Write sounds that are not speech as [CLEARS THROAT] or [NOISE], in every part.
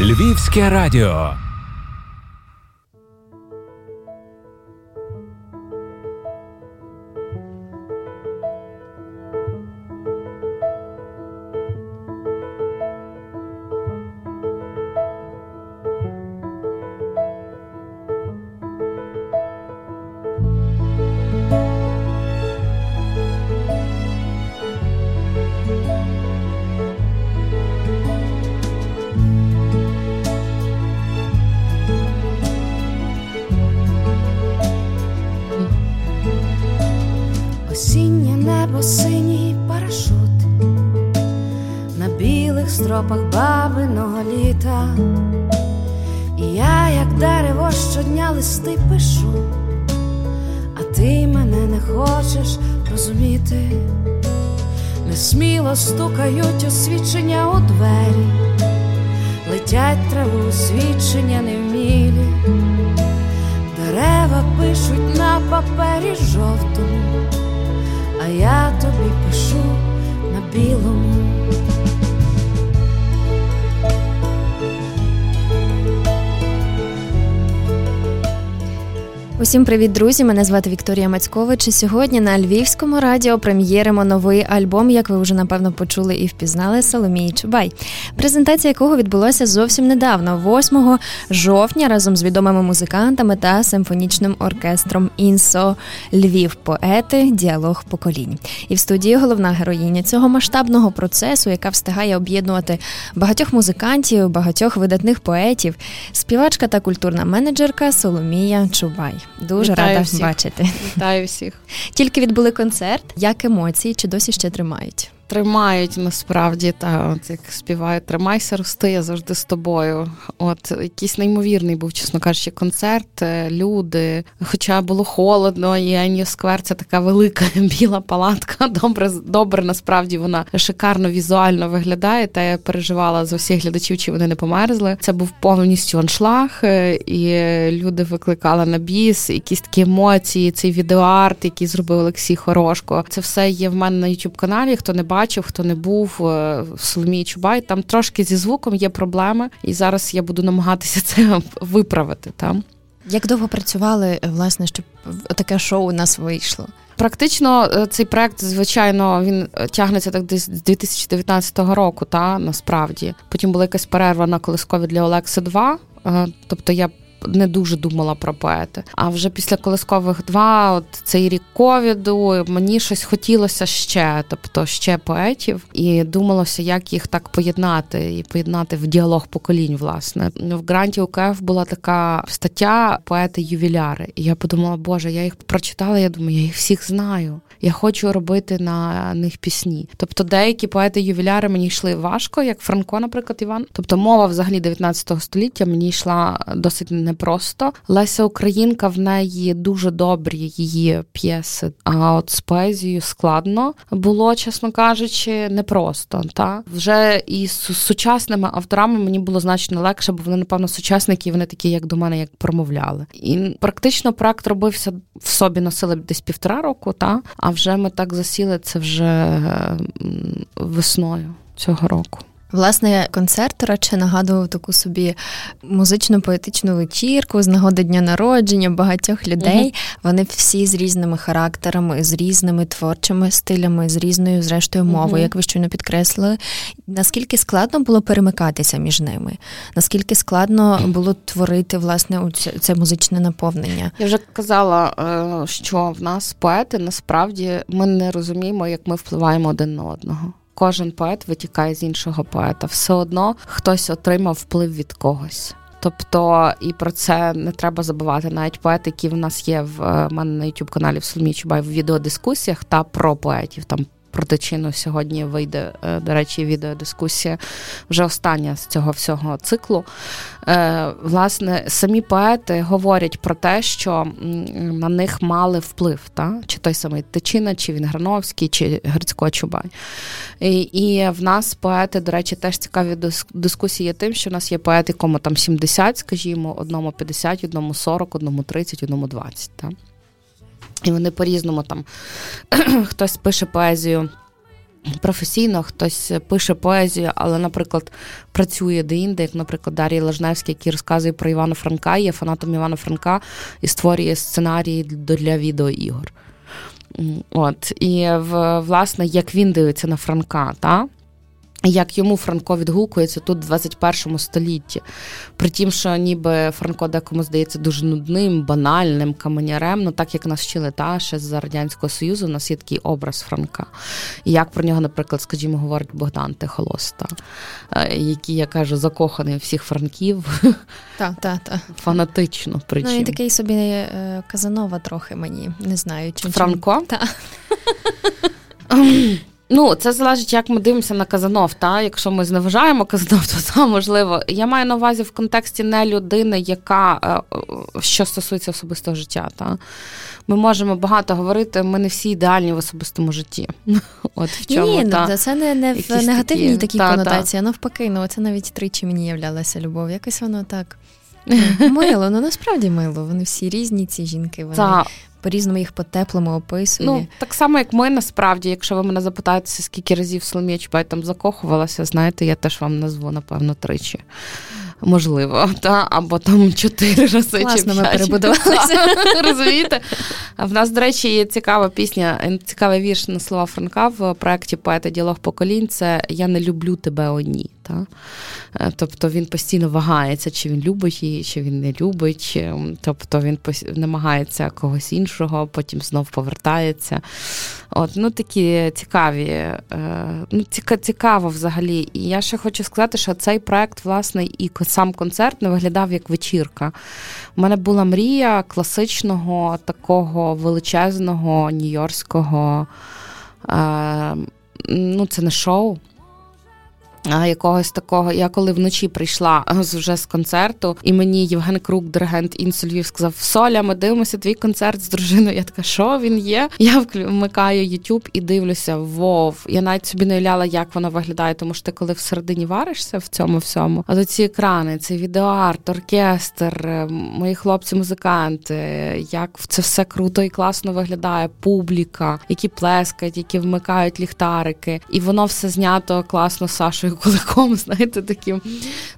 Львівське радіо. Стукають освічення у двері, летять траву свідчення невмілі, дерева пишуть на папері жовтому, а я тобі пишу на білому. Усім привіт, друзі! Мене звати Вікторія Мацькович. і Сьогодні на Львівському радіо прем'єримо новий альбом, як ви вже напевно почули і впізнали Соломії Чубай, презентація якого відбулася зовсім недавно, 8 жовтня, разом з відомими музикантами та симфонічним оркестром Інсо Львів, поети, діалог поколінь. І в студії головна героїня цього масштабного процесу, яка встигає об'єднувати багатьох музикантів, багатьох видатних поетів, співачка та культурна менеджерка Соломія Чубай. Дуже Вітаю рада всіх. бачити. Вітаю всіх. Тільки відбули концерт. Як емоції, чи досі ще тримають? Тримають насправді та от як співають, тримайся, рости, я завжди з тобою. От якийсь неймовірний був, чесно кажучи, концерт, е, люди. Хоча було холодно, і Еньо Сквер це така велика [LAUGHS] біла палатка. Добре, добре, насправді вона шикарно візуально виглядає. Та я переживала за всіх глядачів, чи вони не померзли. Це був повністю аншлаг, е, і люди викликали на біс, якісь такі емоції. Цей відеоарт, який зробив Олексій Хорошко. Це все є в мене на youtube каналі. Хто не бачив, хто не був в Соломії Чубай. Там трошки зі звуком є проблеми, і зараз я буду намагатися це [LAUGHS] виправити. Там як довго працювали власне, щоб таке шоу у нас вийшло? Практично е, цей проект, звичайно, він тягнеться так десь з 2019 року, та насправді. Потім була якась перерва на колискові для Олекси 2, е, Тобто я не дуже думала про поети. А вже після колискових два, от цей рік ковіду, мені щось хотілося ще, тобто ще поетів, і думалося, як їх так поєднати, і поєднати в діалог поколінь. Власне в гранті УКФ була така стаття поети-ювіляри. І я подумала, боже, я їх прочитала. Я думаю, я їх всіх знаю. Я хочу робити на них пісні. Тобто, деякі поети-ювіляри мені йшли важко, як Франко, наприклад, Іван. Тобто, мова взагалі 19 століття мені йшла досить непросто. Леся Українка в неї дуже добрі її п'єси. А от з поезією складно було, чесно кажучи, непросто. Та вже і з сучасними авторами мені було значно легше, бо вони, напевно, сучасники, вони такі, як до мене, як промовляли. І практично проект робився в собі носили десь півтора року, та а вже ми так засіли це вже весною цього року. Власне, концерт радше нагадував таку собі музично поетичну вечірку з нагоди дня народження багатьох людей. Угу. Вони всі з різними характерами, з різними творчими стилями, з різною, зрештою, мовою, угу. як ви щойно підкреслили. Наскільки складно було перемикатися між ними? Наскільки складно було творити власне це музичне наповнення? Я вже казала, е, що в нас поети насправді ми не розуміємо, як ми впливаємо один на одного. Кожен поет витікає з іншого поета. Все одно хтось отримав вплив від когось. Тобто і про це не треба забувати. Навіть поети, які в нас є в е, мене на youtube каналі в Соломі Чубай в відеодискусіях та про поетів. Там про тичину сьогодні вийде, е, до речі, відеодискусія вже остання з цього всього циклу. Е, власне, самі поети говорять про те, що на них мали вплив, та? чи той самий Тичина, чи Вінграновський, чи Грицько Чубай. І, і в нас поети, до речі, теж цікаві дискусії тим, що в нас є поети, кому там 70, скажімо, одному 50, одному 40, одному 30, одному 20. Та? І вони по-різному там [CLEARS THROAT] хтось пише поезію професійно, хтось пише поезію, але, наприклад, працює де-інде, як, наприклад, Дар'я Лажневський, який розказує про Івана Франка, є фанатом Івана Франка і створює сценарії для відеоігор. От, І власне, як він дивиться на Франка, та? Як йому Франко відгукується тут в 21 столітті. При тім, що ніби Франко декому здається дуже нудним, банальним каменярем, ну так як нас вчили та ще з Радянського Союзу, у нас є такий образ Франка. І як про нього, наприклад, скажімо, говорить Богдан Тихолоста, е, який, я кажу, закоханий всіх франків. Так, так, так. Фанатично. Причим. Ну, він такий собі е, Казанова трохи мені, не знаю. чи Франко? Так. Ну, це залежить, як ми дивимося на Казанов. Та? Якщо ми зневажаємо Казанов, то та, можливо. Я маю на увазі в контексті не людини, яка е, що стосується особистого життя. Та? Ми можемо багато говорити, ми не всі ідеальні в особистому житті. [LAUGHS] От в чому, Ні, та, ну, це не не в негативній такій та, конотації, а навпаки, ну це навіть тричі мені являлася любов. Якось воно так. Ну, [LAUGHS] мило, ну насправді мило. Вони всі різні, ці жінки. Вони Та, по-різному їх по-теплому описує. Ну, так само, як ми, насправді, якщо ви мене запитаєте, скільки разів Соломія Чубай там закохувалася, знаєте, я теж вам назву, напевно, тричі. Можливо, та або там чотири рази Класно, чи ми перебудувалися. [LAUGHS] Розумієте? В нас, до речі, є цікава пісня, цікавий вірш на слова Франка в проєкті Поета Діалог поколінь. Це Я не люблю тебе одні. Та? Е, тобто він постійно вагається, чи він любить її, чи він не любить. Ем, тобто він намагається когось іншого, потім знов повертається. От, ну Такі цікаві, е, ну цікаво взагалі. І я ще хочу сказати, що цей проект, власне, і сам концерт не виглядав як вечірка. У мене була мрія класичного такого величезного нью-йоркського. Е, ну, це не шоу якогось такого. Я коли вночі прийшла вже з концерту, і мені Євген Крук, диригент Інсу Львів, сказав: Соля, ми дивимося твій концерт з дружиною. Я така, що він є? Я вмикаю YouTube і дивлюся, вов. Я навіть собі не уявляла, як воно виглядає, тому що ти коли всередині варишся в цьому всьому, а то ці екрани, цей відеоарт, оркестр, е, мої хлопці-музиканти, як це все круто і класно виглядає, публіка, які плескають, які вмикають ліхтарики, і воно все знято класно Сашою [LAUGHS] кулаком, знаєте, таким.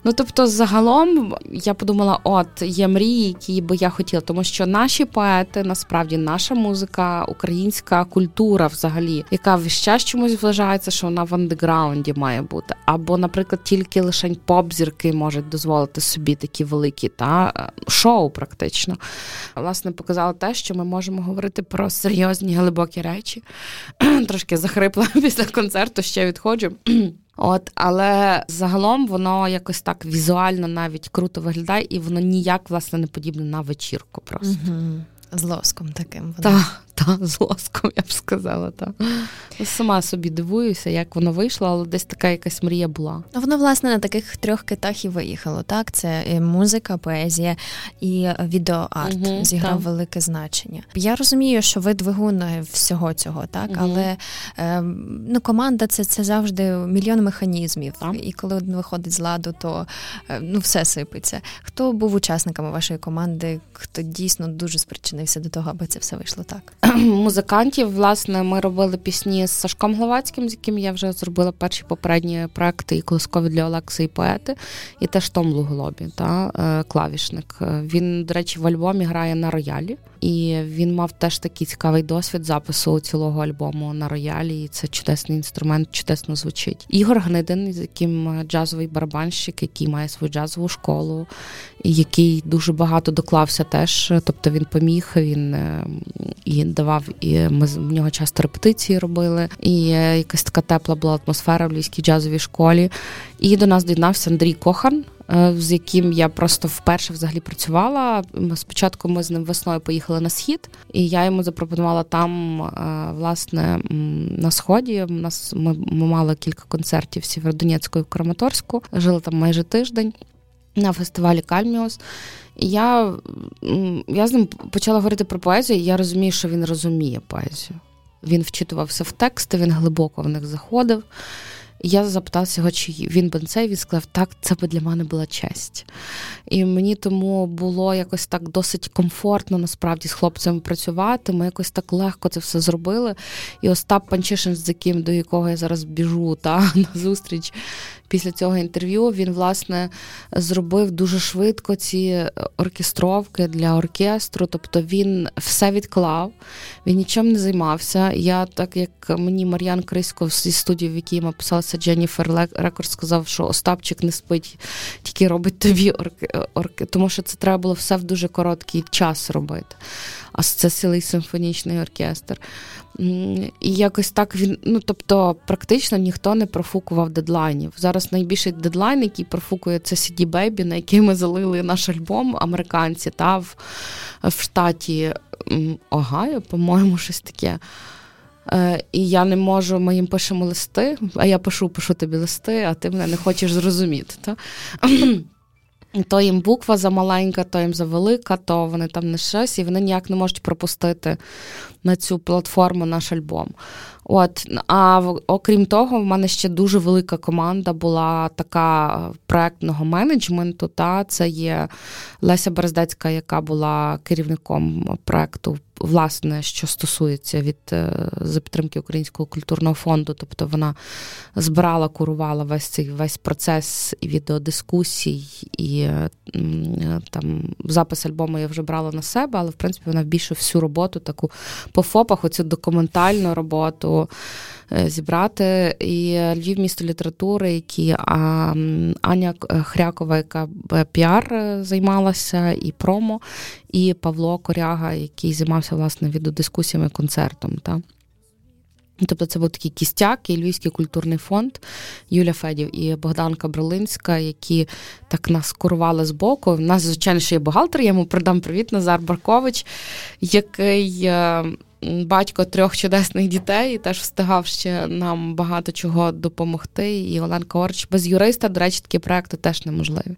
Ну тобто, загалом я подумала, от є мрії, які би я хотіла, тому що наші поети, насправді, наша музика, українська культура, взагалі, яка весь час чомусь вважається, що вона в андеграунді має бути. Або, наприклад, тільки лише поп-зірки можуть дозволити собі такі великі та шоу, практично. Власне, показало те, що ми можемо говорити про серйозні глибокі речі. [CLEARS THROAT] Трошки захрипла [LAUGHS] після концерту, ще відходжу. [CLEARS THROAT] От, але загалом воно якось так візуально навіть круто виглядає, і воно ніяк власне не подібне на вечірку. Просто угу. з лоском таким. Так, та, [LAUGHS] з лоском, я б сказала. Та. Сама собі дивуюся, як воно вийшло, але десь така якась мрія була. Воно, власне, на таких трьох китах і виїхало. так? Це музика, поезія і відеоарт угу, зіграв так. велике значення. Я розумію, що ви двигун всього цього, так? Угу. Але е, ну, команда це це завжди мільйон механізмів. Так. І коли один виходить з ладу, то е, ну, все сипеться. Хто був учасниками вашої команди, хто дійсно дуже спричинився до того, аби це все вийшло так? [CLEARS THROAT] музикантів. Власне, ми робили пісні з Сашком Гловацьким, з яким я вже зробила перші попередні проекти і колоскові для Олекси і поети, і теж Том Луглобі, та е, клавішник. Він, до речі, в альбомі грає на роялі, і він мав теж такий цікавий досвід запису цілого альбому на роялі. і Це чудесний інструмент, чудесно звучить. Ігор Гнидин, з яким джазовий барабанщик, який має свою джазову школу, який дуже багато доклався теж. Тобто він поміг, він е, і давав, і ми в нього часто репетиції робили. І якась така тепла була атмосфера в львівській джазовій школі. І до нас доєднався Андрій Кохан. Е, з яким я просто вперше взагалі працювала. Спочатку ми з ним весною поїхали на схід, і я йому запропонувала там, е, власне, на сході. У нас ми, ми мали кілька концертів в Сєвєродонецьку і в Краматорську. Жили там майже тиждень на фестивалі Кальміус. І я я з ним почала говорити про поезію, і я розумію, що він розуміє поезію. Він вчитувався в тексти, він глибоко в них заходив. Я запиталася його, чи він би це, він сказав, так, це би для мене була честь. І мені тому було якось так досить комфортно насправді з хлопцями працювати. Ми якось так легко це все зробили. І Остап Панчишин, з яким до якого я зараз біжу та [LAUGHS] на зустріч після цього інтерв'ю, він власне зробив дуже швидко ці оркестровки для оркестру. Тобто він все відклав, він нічим не займався. Я, так як мені Мар'ян Крисько зі студії, в якій ми писалися Дженніфер Рекорд, сказав, що Остапчик не спить, тільки робить тобі орки, орки, тому що це треба було все в дуже короткий час робити. А це цілий симфонічний оркестр. І якось так він, ну тобто, практично ніхто не профукував дедлайнів. Зараз найбільший дедлайн, який профукує, це CD Baby, на який ми залили наш альбом американці та в, в штаті Огайо, по-моєму, щось таке. Е, І я не можу, ми їм пишемо листи, а я пишу, пишу тобі листи, а ти мене не хочеш зрозуміти. Та? [CLEARS THROAT] То їм буква замаленька, то їм завелика, то вони там не щось, і вони ніяк не можуть пропустити на цю платформу наш альбом. От, А окрім того, в мене ще дуже велика команда була така проектного менеджменту. Та Це є Леся Берездецька, яка була керівником проекту власне, що стосується від е, за підтримки Українського культурного фонду, тобто вона збирала, курувала весь цей весь процес і відеодискусій, і е, там запис альбому я вже брала на себе, але в принципі вона більше всю роботу таку по ФОПах, оцю документальну роботу. Е, зібрати. І Львів місто літератури, які Аня Хрякова, яка піар займалася, і промо, і Павло Коряга, який займався власне відеодискусіями концертом. Та. Тобто це був такий кістяк і Львівський культурний фонд Юля Федів і Богданка Бролинська, які так нас курували з боку. У нас, звичайно, ще є бухгалтер, я йому передам привіт, Назар Баркович, який е, батько трьох чудесних дітей і теж встигав ще нам багато чого допомогти. І Оленка Орч без юриста, до речі, такі проекти теж неможливі.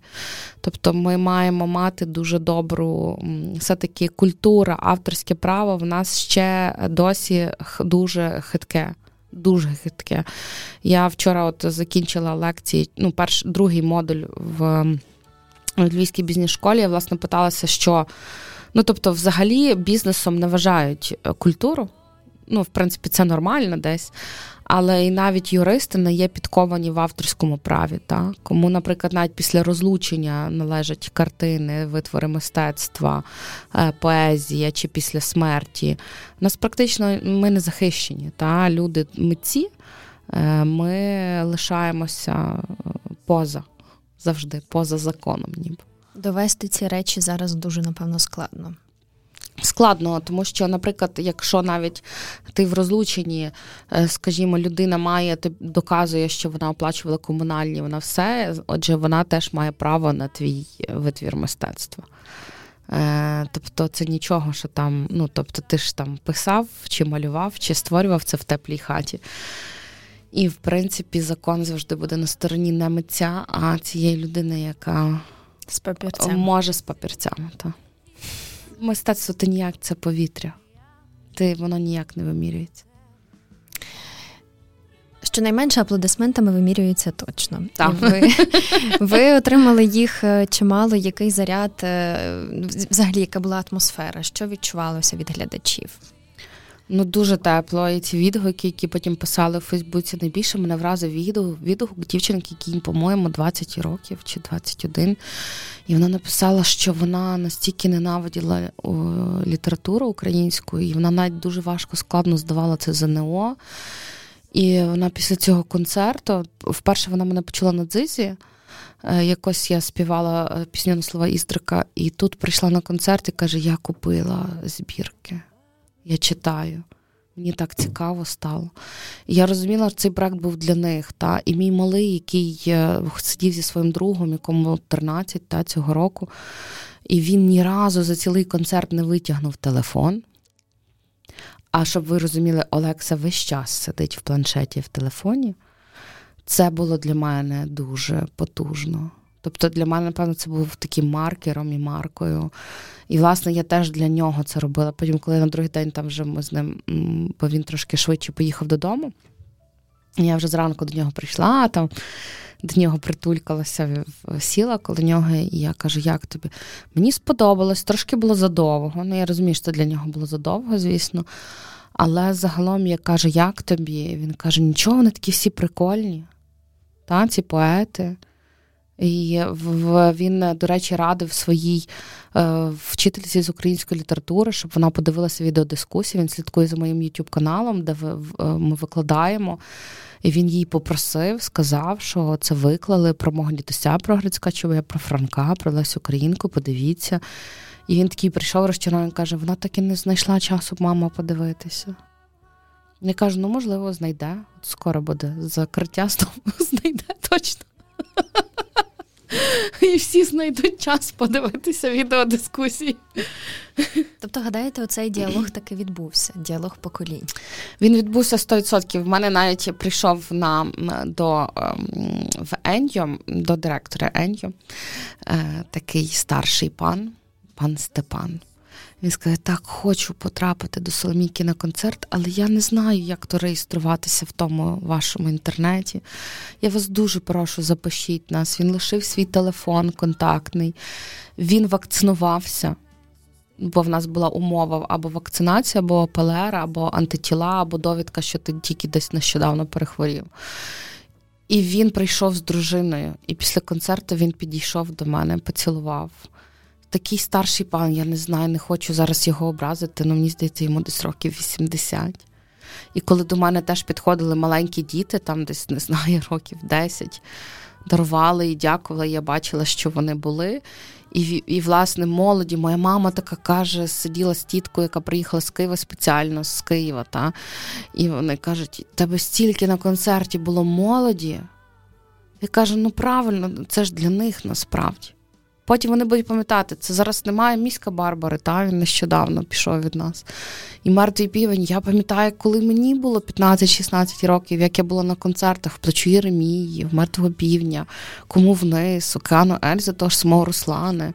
Тобто ми маємо мати дуже добру, все-таки культура, авторське право в нас ще досі дуже хитке. Дуже хитке. Я вчора от закінчила лекції, ну, перш, другий модуль в Львівській бізнес-школі. Я власне питалася, що Ну тобто, взагалі, бізнесом не вважають е, культуру. Ну, в принципі, це нормально десь. Але і навіть юристи не є підковані в авторському праві. Та? Кому, наприклад, навіть після розлучення належать картини, витвори мистецтва, е, поезія чи після смерті. У нас практично ми не захищені. Та? Люди митці, е, ми лишаємося поза завжди, поза законом. ніби. Довести ці речі зараз дуже, напевно, складно. Складно, тому що, наприклад, якщо навіть ти в розлученні, е, скажімо, людина має, ти доказує, що вона оплачувала комунальні, вона все, отже, вона теж має право на твій витвір мистецтва. Е, тобто це нічого, що там, ну тобто, ти ж там писав, чи малював, чи створював це в теплій хаті. І, в принципі, закон завжди буде на стороні не митця, а цієї людини, яка з папірцями. Може, з папірцями, так. Мистецтво то ніяк це повітря. Ти воно ніяк не вимірюється. Щонайменше аплодисментами вимірюється точно. Так. Ви [LAUGHS] ви отримали їх е, чимало, який заряд, е, взагалі, яка була атмосфера, що відчувалося від глядачів? Ну дуже тепло. І ці відгуки, які потім писали в Фейсбуці, найбільше мене вразив відгук, відгук дівчинки, якій, по-моєму, 20 років чи 21. І вона написала, що вона настільки ненавиділа літературу українську, і вона навіть дуже важко складно здавала це ЗНО. І вона після цього концерту, вперше вона мене почула на дзизі. Е, якось я співала е, пісню на слова Істрика, і тут прийшла на концерт і каже: Я купила збірки я читаю. Мені так цікаво стало. Я розуміла, що цей проект був для них. Та? І мій малий, який е, сидів зі своїм другом, якому 13 та, цього року, і він ні разу за цілий концерт не витягнув телефон. А щоб ви розуміли, Олекса весь час сидить в планшеті в телефоні. Це було для мене дуже потужно. Тобто для мене, напевно, це був таким маркером і маркою. І, власне, я теж для нього це робила. Потім, коли на другий день там вже ми з ним, бо він трошки швидше поїхав додому. Я вже зранку до нього прийшла, там до нього притулькалася, сіла коло нього, і я кажу, як тобі? Мені сподобалось, трошки було задовго. Ну, я розумію, що для нього було задовго, звісно. Але загалом я кажу, як тобі? Він каже, нічого, вони такі всі прикольні. Та, ці поети. І він, до речі, радив своїй е, вчительці з української літератури, щоб вона подивилася відеодискусії. Він слідкує за моїм youtube каналом, де е, ми викладаємо. І він їй попросив, сказав, що це виклали про мого дідуся, про Грицька про Франка, про Лесю Українку, подивіться. І він такий прийшов розчарований, каже: вона так і не знайшла часу, мама, подивитися. Я кажу, ну, можливо, знайде. Скоро буде закриття [LAUGHS] знайде точно. І всі знайдуть час подивитися відеодискусії. Тобто, гадаєте, оцей діалог таки відбувся, діалог поколінь? Він відбувся 100%. В мене навіть прийшов на до ем, в Еньо, до директора Еньо, е, такий старший пан, пан Степан. Він сказав, так, хочу потрапити до Соломійки на концерт, але я не знаю, як то реєструватися в тому вашому інтернеті. Я вас дуже прошу, запишіть нас. Він лишив свій телефон контактний, він вакцинувався, бо в нас була умова або вакцинація, або ПЛР, або антитіла, або довідка, що ти тільки десь нещодавно перехворів. І він прийшов з дружиною, і після концерту він підійшов до мене, поцілував такий старший пан, я не знаю, не хочу зараз його образити, але мені здається, йому десь років 80. І коли до мене теж підходили маленькі діти, там десь не знаю, [LAUGHS] років 10, дарували і дякували, я бачила, що вони були. І, і, власне, молоді, моя мама така каже, сиділа з тіткою, яка приїхала з Києва спеціально з Києва. Та? І вони кажуть, тебе стільки на концерті було молоді. Я кажу, ну правильно, це ж для них насправді. Потім вони будуть пам'ятати, це зараз немає міська Барбари, та він нещодавно пішов від нас. І мертвий півень. Я пам'ятаю, коли мені було 15-16 років, як я була на концертах в плачу Єремії, в мертвого півня, кому вниз, Океану Ельзи, того ж самого Руслани.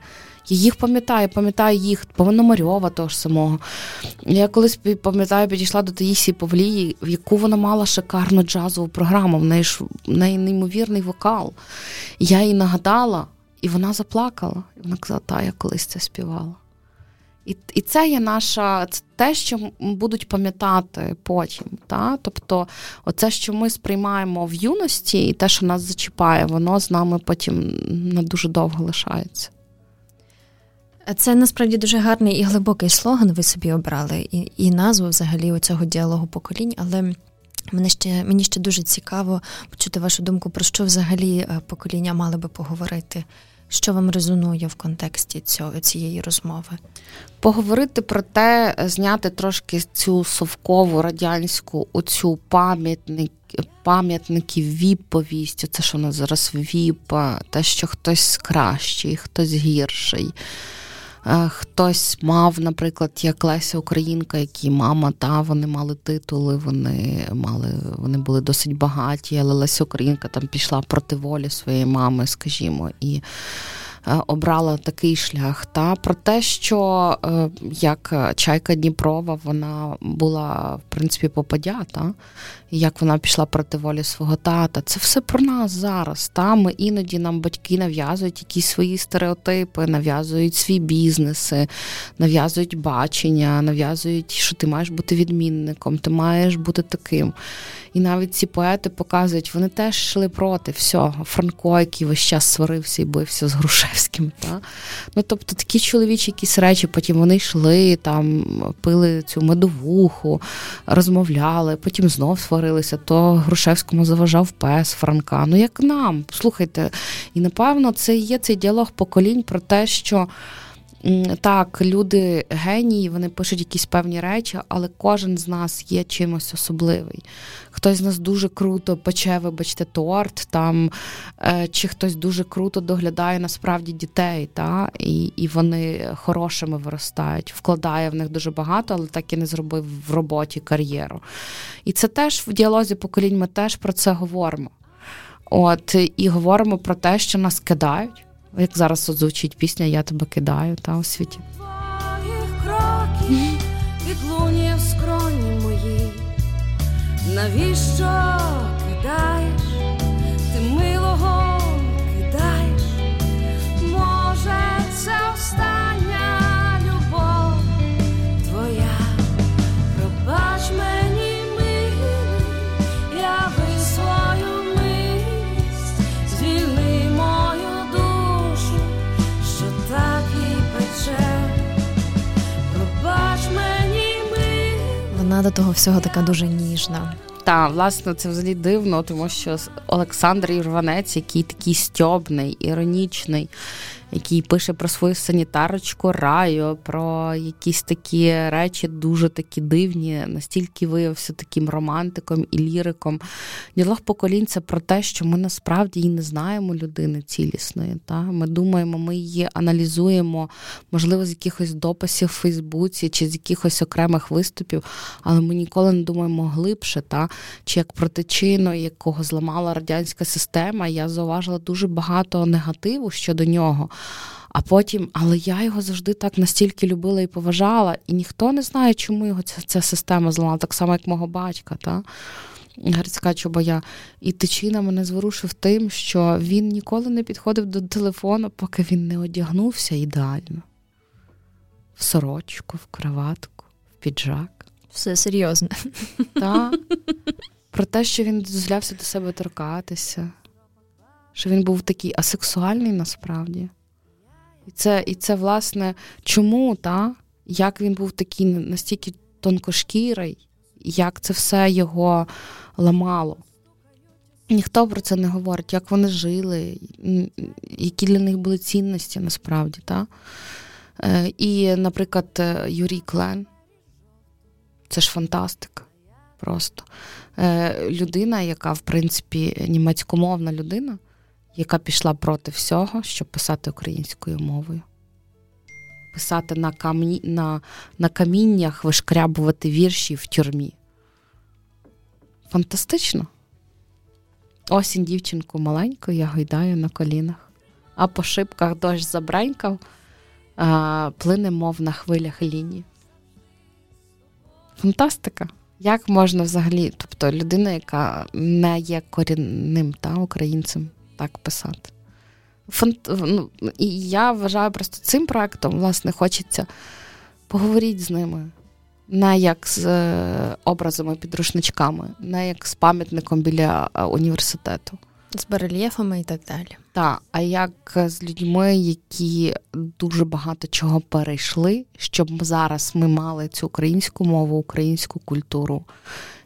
Я їх пам'ятаю, пам'ятаю їх, Пономарьова того ж самого. Я колись пам'ятаю, підійшла до Таїсії Павлії, в яку вона мала шикарну джазову програму. В неї ж в неї неймовірний вокал. Я їй нагадала. І вона заплакала. І вона казала, та я колись це співала. І і це є наша це те, що будуть пам'ятати потім. Та? Тобто, оце, що ми сприймаємо в юності, і те, що нас зачіпає, воно з нами потім на дуже довго лишається. Це насправді дуже гарний і глибокий слоган ви собі обрали, і і назву взагалі цього діалогу поколінь, але Мене ще мені ще дуже цікаво почути вашу думку, про що взагалі е, покоління мали би поговорити. Що вам резонує в контексті цього, цієї розмови? Поговорити про те, зняти трошки цю совкову радянську, оцю пам'ятник, пам'ятників віп-повість, це що у нас зараз віпа, те, що хтось кращий, хтось гірший. Е, хтось мав, наприклад, як Леся Українка, які мама, та вони мали титули, вони мали, вони були досить багаті, але Леся Українка там пішла проти волі своєї мами, скажімо, і обрала такий шлях. Та Про те, що е, як Чайка Дніпрова вона була в принципі попадя, та? як вона пішла проти волі свого тата. Це все про нас зараз. Та? Ми іноді нам батьки нав'язують якісь свої стереотипи, нав'язують свій бізнеси, нав'язують бачення, нав'язують, що ти маєш бути відмінником, ти маєш бути таким. І навіть ці поети показують, вони теж йшли проти всього. Франко, який весь час сварився і бився з Грушевським. Та? Ну, Тобто такі чоловічі якісь речі, потім вони йшли, там, пили цю медовуху, розмовляли, потім знов сварилися, то Грушевському заважав пес Франка. Ну як нам? Слухайте, і напевно це є цей діалог поколінь про те, що. Так, люди генії, вони пишуть якісь певні речі, але кожен з нас є чимось особливий. Хтось з нас дуже круто пече, вибачте, торт там, е, чи хтось дуже круто доглядає насправді дітей, та? і і вони хорошими виростають, вкладає в них дуже багато, але так і не зробив в роботі кар'єру. І це теж в діалозі поколінь ми теж про це говоримо. От, І говоримо про те, що нас кидають. Як зараз звучить пісня Я тебе кидаю та у світі. Твоїх кроків відлуння в скроні мої, навіщо кидаєш, ти милого До того всього така дуже ніжна. Та, власне, це взагалі дивно, тому що Олександр Ірванець, який такий стьобний, іронічний, який пише про свою санітарочку раю, про якісь такі речі дуже такі дивні, настільки виявився таким романтиком і ліриком. Діалог поколінь це про те, що ми насправді і не знаємо людини цілісної. Та? Ми думаємо, ми її аналізуємо, можливо, з якихось дописів в Фейсбуці чи з якихось окремих виступів, але ми ніколи не думаємо глибше, та? чи як протичину, якого зламала радянська система. Я зауважила дуже багато негативу щодо нього. А потім, але я його завжди так настільки любила і поважала, і ніхто не знає, чому його ця, ця система зламала, так само, як мого батька. Та? Грицька Чубая. І тичина мене зворушив тим, що він ніколи не підходив до телефону, поки він не одягнувся ідеально. В сорочку, в краватку, в піджак. Все серйозно. Та? Про те, що він дозволявся до себе торкатися, що він був такий асексуальний насправді. І це, і це власне, чому, та? як він був такий настільки тонкошкірий, як це все його ламало. Ніхто про це не говорить, як вони жили, які для них були цінності насправді. Та? І, наприклад, Юрій Клен це ж фантастика. Просто людина, яка, в принципі, німецькомовна людина, яка пішла проти всього, щоб писати українською мовою. Писати на камні, на, на каміннях, вишкрябувати вірші в тюрмі. Фантастично. Осінь дівчинку маленьку я гойдаю на колінах, а по шибках дощ забренькав, а, плине, мов на хвилях лінії. Фантастика. Як можна взагалі, тобто людина, яка не є корінним та, українцем, так писати? Фант... Ну, І я вважаю просто цим проектом, власне, хочеться поговорити з ними. Не як з образами підручничками, не як з пам'ятником біля університету. З барельєфами і так далі. Так, а як з людьми, які дуже багато чого перейшли, щоб зараз ми мали цю українську мову, українську культуру,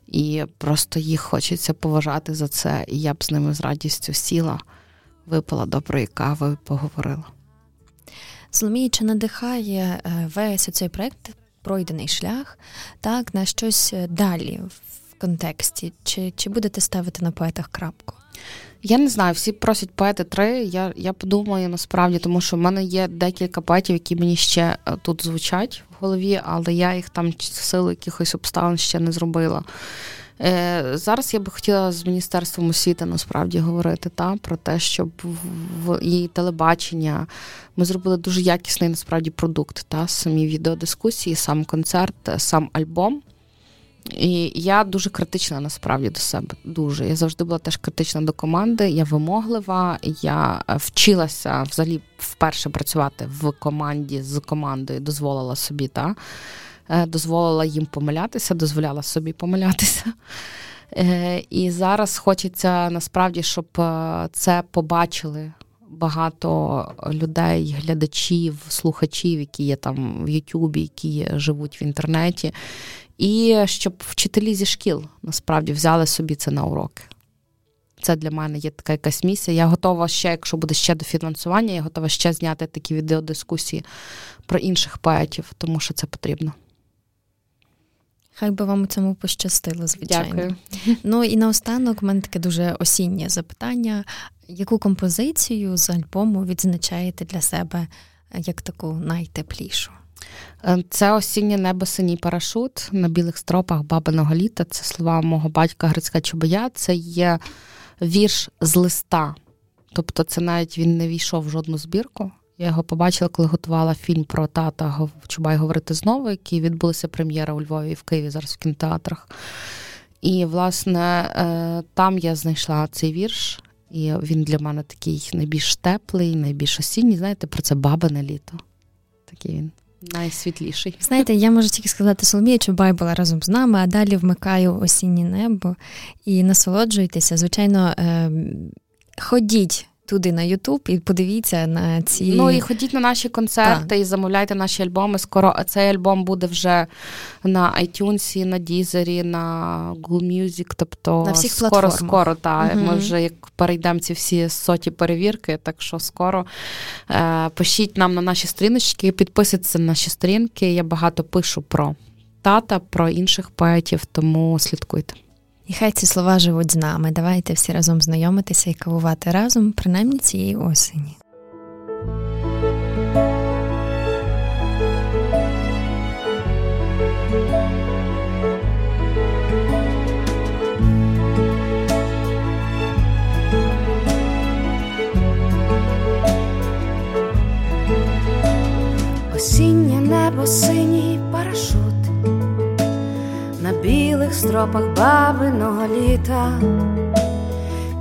і просто їх хочеться поважати за це. І я б з ними з радістю сіла, випила доброї кави поговорила. Соломія, чи надихає весь цей проект, пройдений шлях, так, на щось далі в контексті? Чи, Чи будете ставити на поетах крапку? Я не знаю, всі просять поети три. Я я подумаю насправді, тому що в мене є декілька поетів, які мені ще тут звучать в голові, але я їх там в силу якихось обставин ще не зробила. Е, Зараз я би хотіла з Міністерством освіти насправді говорити та, про те, щоб в і телебачення ми зробили дуже якісний насправді продукт, та самі відеодискусії, сам концерт, сам альбом. І я дуже критична насправді до себе. Дуже. Я завжди була теж критична до команди. Я вимоглива. Я вчилася взагалі вперше працювати в команді з командою, дозволила собі, та дозволила їм помилятися, дозволяла собі помилятися. І зараз хочеться насправді, щоб це побачили. Багато людей, глядачів, слухачів, які є там в Ютубі, які живуть в інтернеті, і щоб вчителі зі шкіл насправді взяли собі це на уроки. Це для мене є така якась місія. Я готова ще, якщо буде ще дофінансування, я готова ще зняти такі відеодискусії про інших поетів, тому що це потрібно. Хай би вам у цьому пощастило, звичайно. Дякую. Ну і наостанок у мене таке дуже осіннє запитання. Яку композицію з альбому відзначаєте для себе як таку найтеплішу? Це осіннє небо синій парашут на білих стропах бабиного літа. Це слова мого батька Грицька Чубая. Це є вірш з листа. Тобто, це навіть він не війшов в жодну збірку. Я його побачила, коли готувала фільм про тата Чубай говорити знову, який відбулася прем'єра у Львові і в Києві зараз в кінотеатрах. І, власне, е, там я знайшла цей вірш, і він для мене такий найбільш теплий, найбільш осінній. Знаєте, про це бабине літо. Такий він. Найсвітліший. [LAUGHS] Знаєте, я можу тільки сказати Соломія, Чубай була разом з нами, а далі вмикаю осіннє небо і насолоджуйтеся. Звичайно, е, ходіть туди на Ютуб і подивіться на ці. Ну і ходіть на наші концерти так. і замовляйте наші альбоми. Скоро цей альбом буде вже на iTunes, на Дізері, на Google Music, тобто на всіх скоро, скоро, так. Угу. Ми вже як перейдемо ці всі соті перевірки, так що скоро е, пишіть нам на наші сторіночки, підписуйтесь на наші сторінки. Я багато пишу про тата, про інших поетів, тому слідкуйте. І хай ці слова живуть з нами. Давайте всі разом знайомитися і кавувати разом, принаймні цієї осені. Осіннє небо синій парашут білих стропах бабиного літа,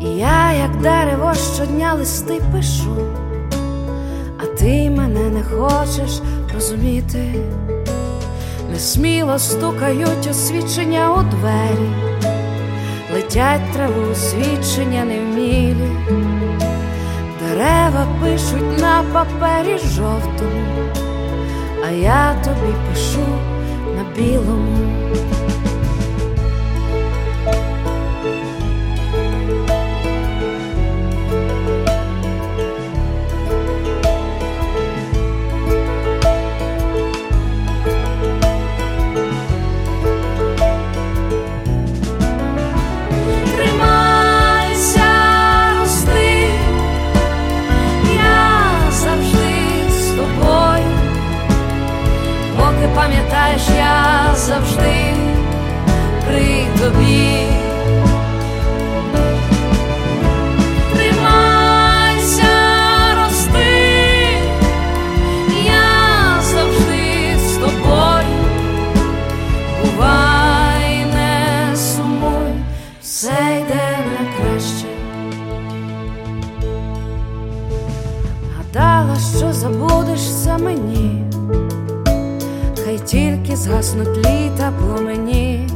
і я, як дерево, щодня листи пишу, а ти мене не хочеш розуміти, несміло стукають освічення у двері, летять траву свідчення невмілі, дерева пишуть на папері жовтому, а я тобі пишу на білому. Пам'ятаєш, я завжди при тобі. Згаснуть літа пломені,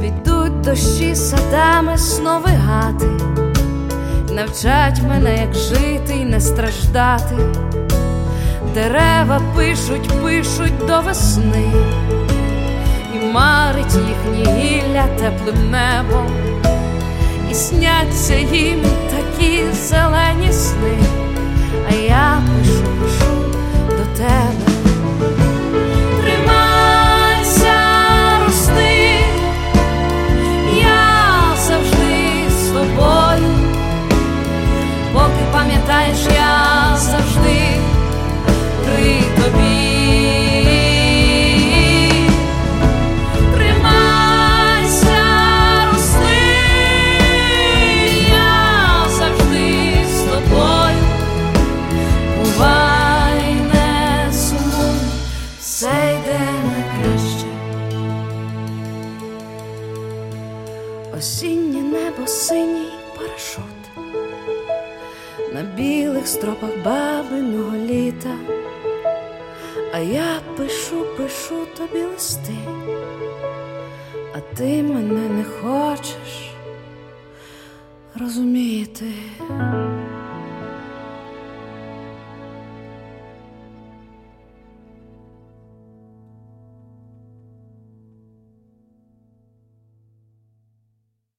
підуть дощі садами сновигати, навчать мене, як жити й не страждати, дерева пишуть, пишуть до весни, і марить їхні гілля теплим небом, і сняться їм такі зелені сни, а я пишу, пишу до тебе. Пам'ятаєш, я завжди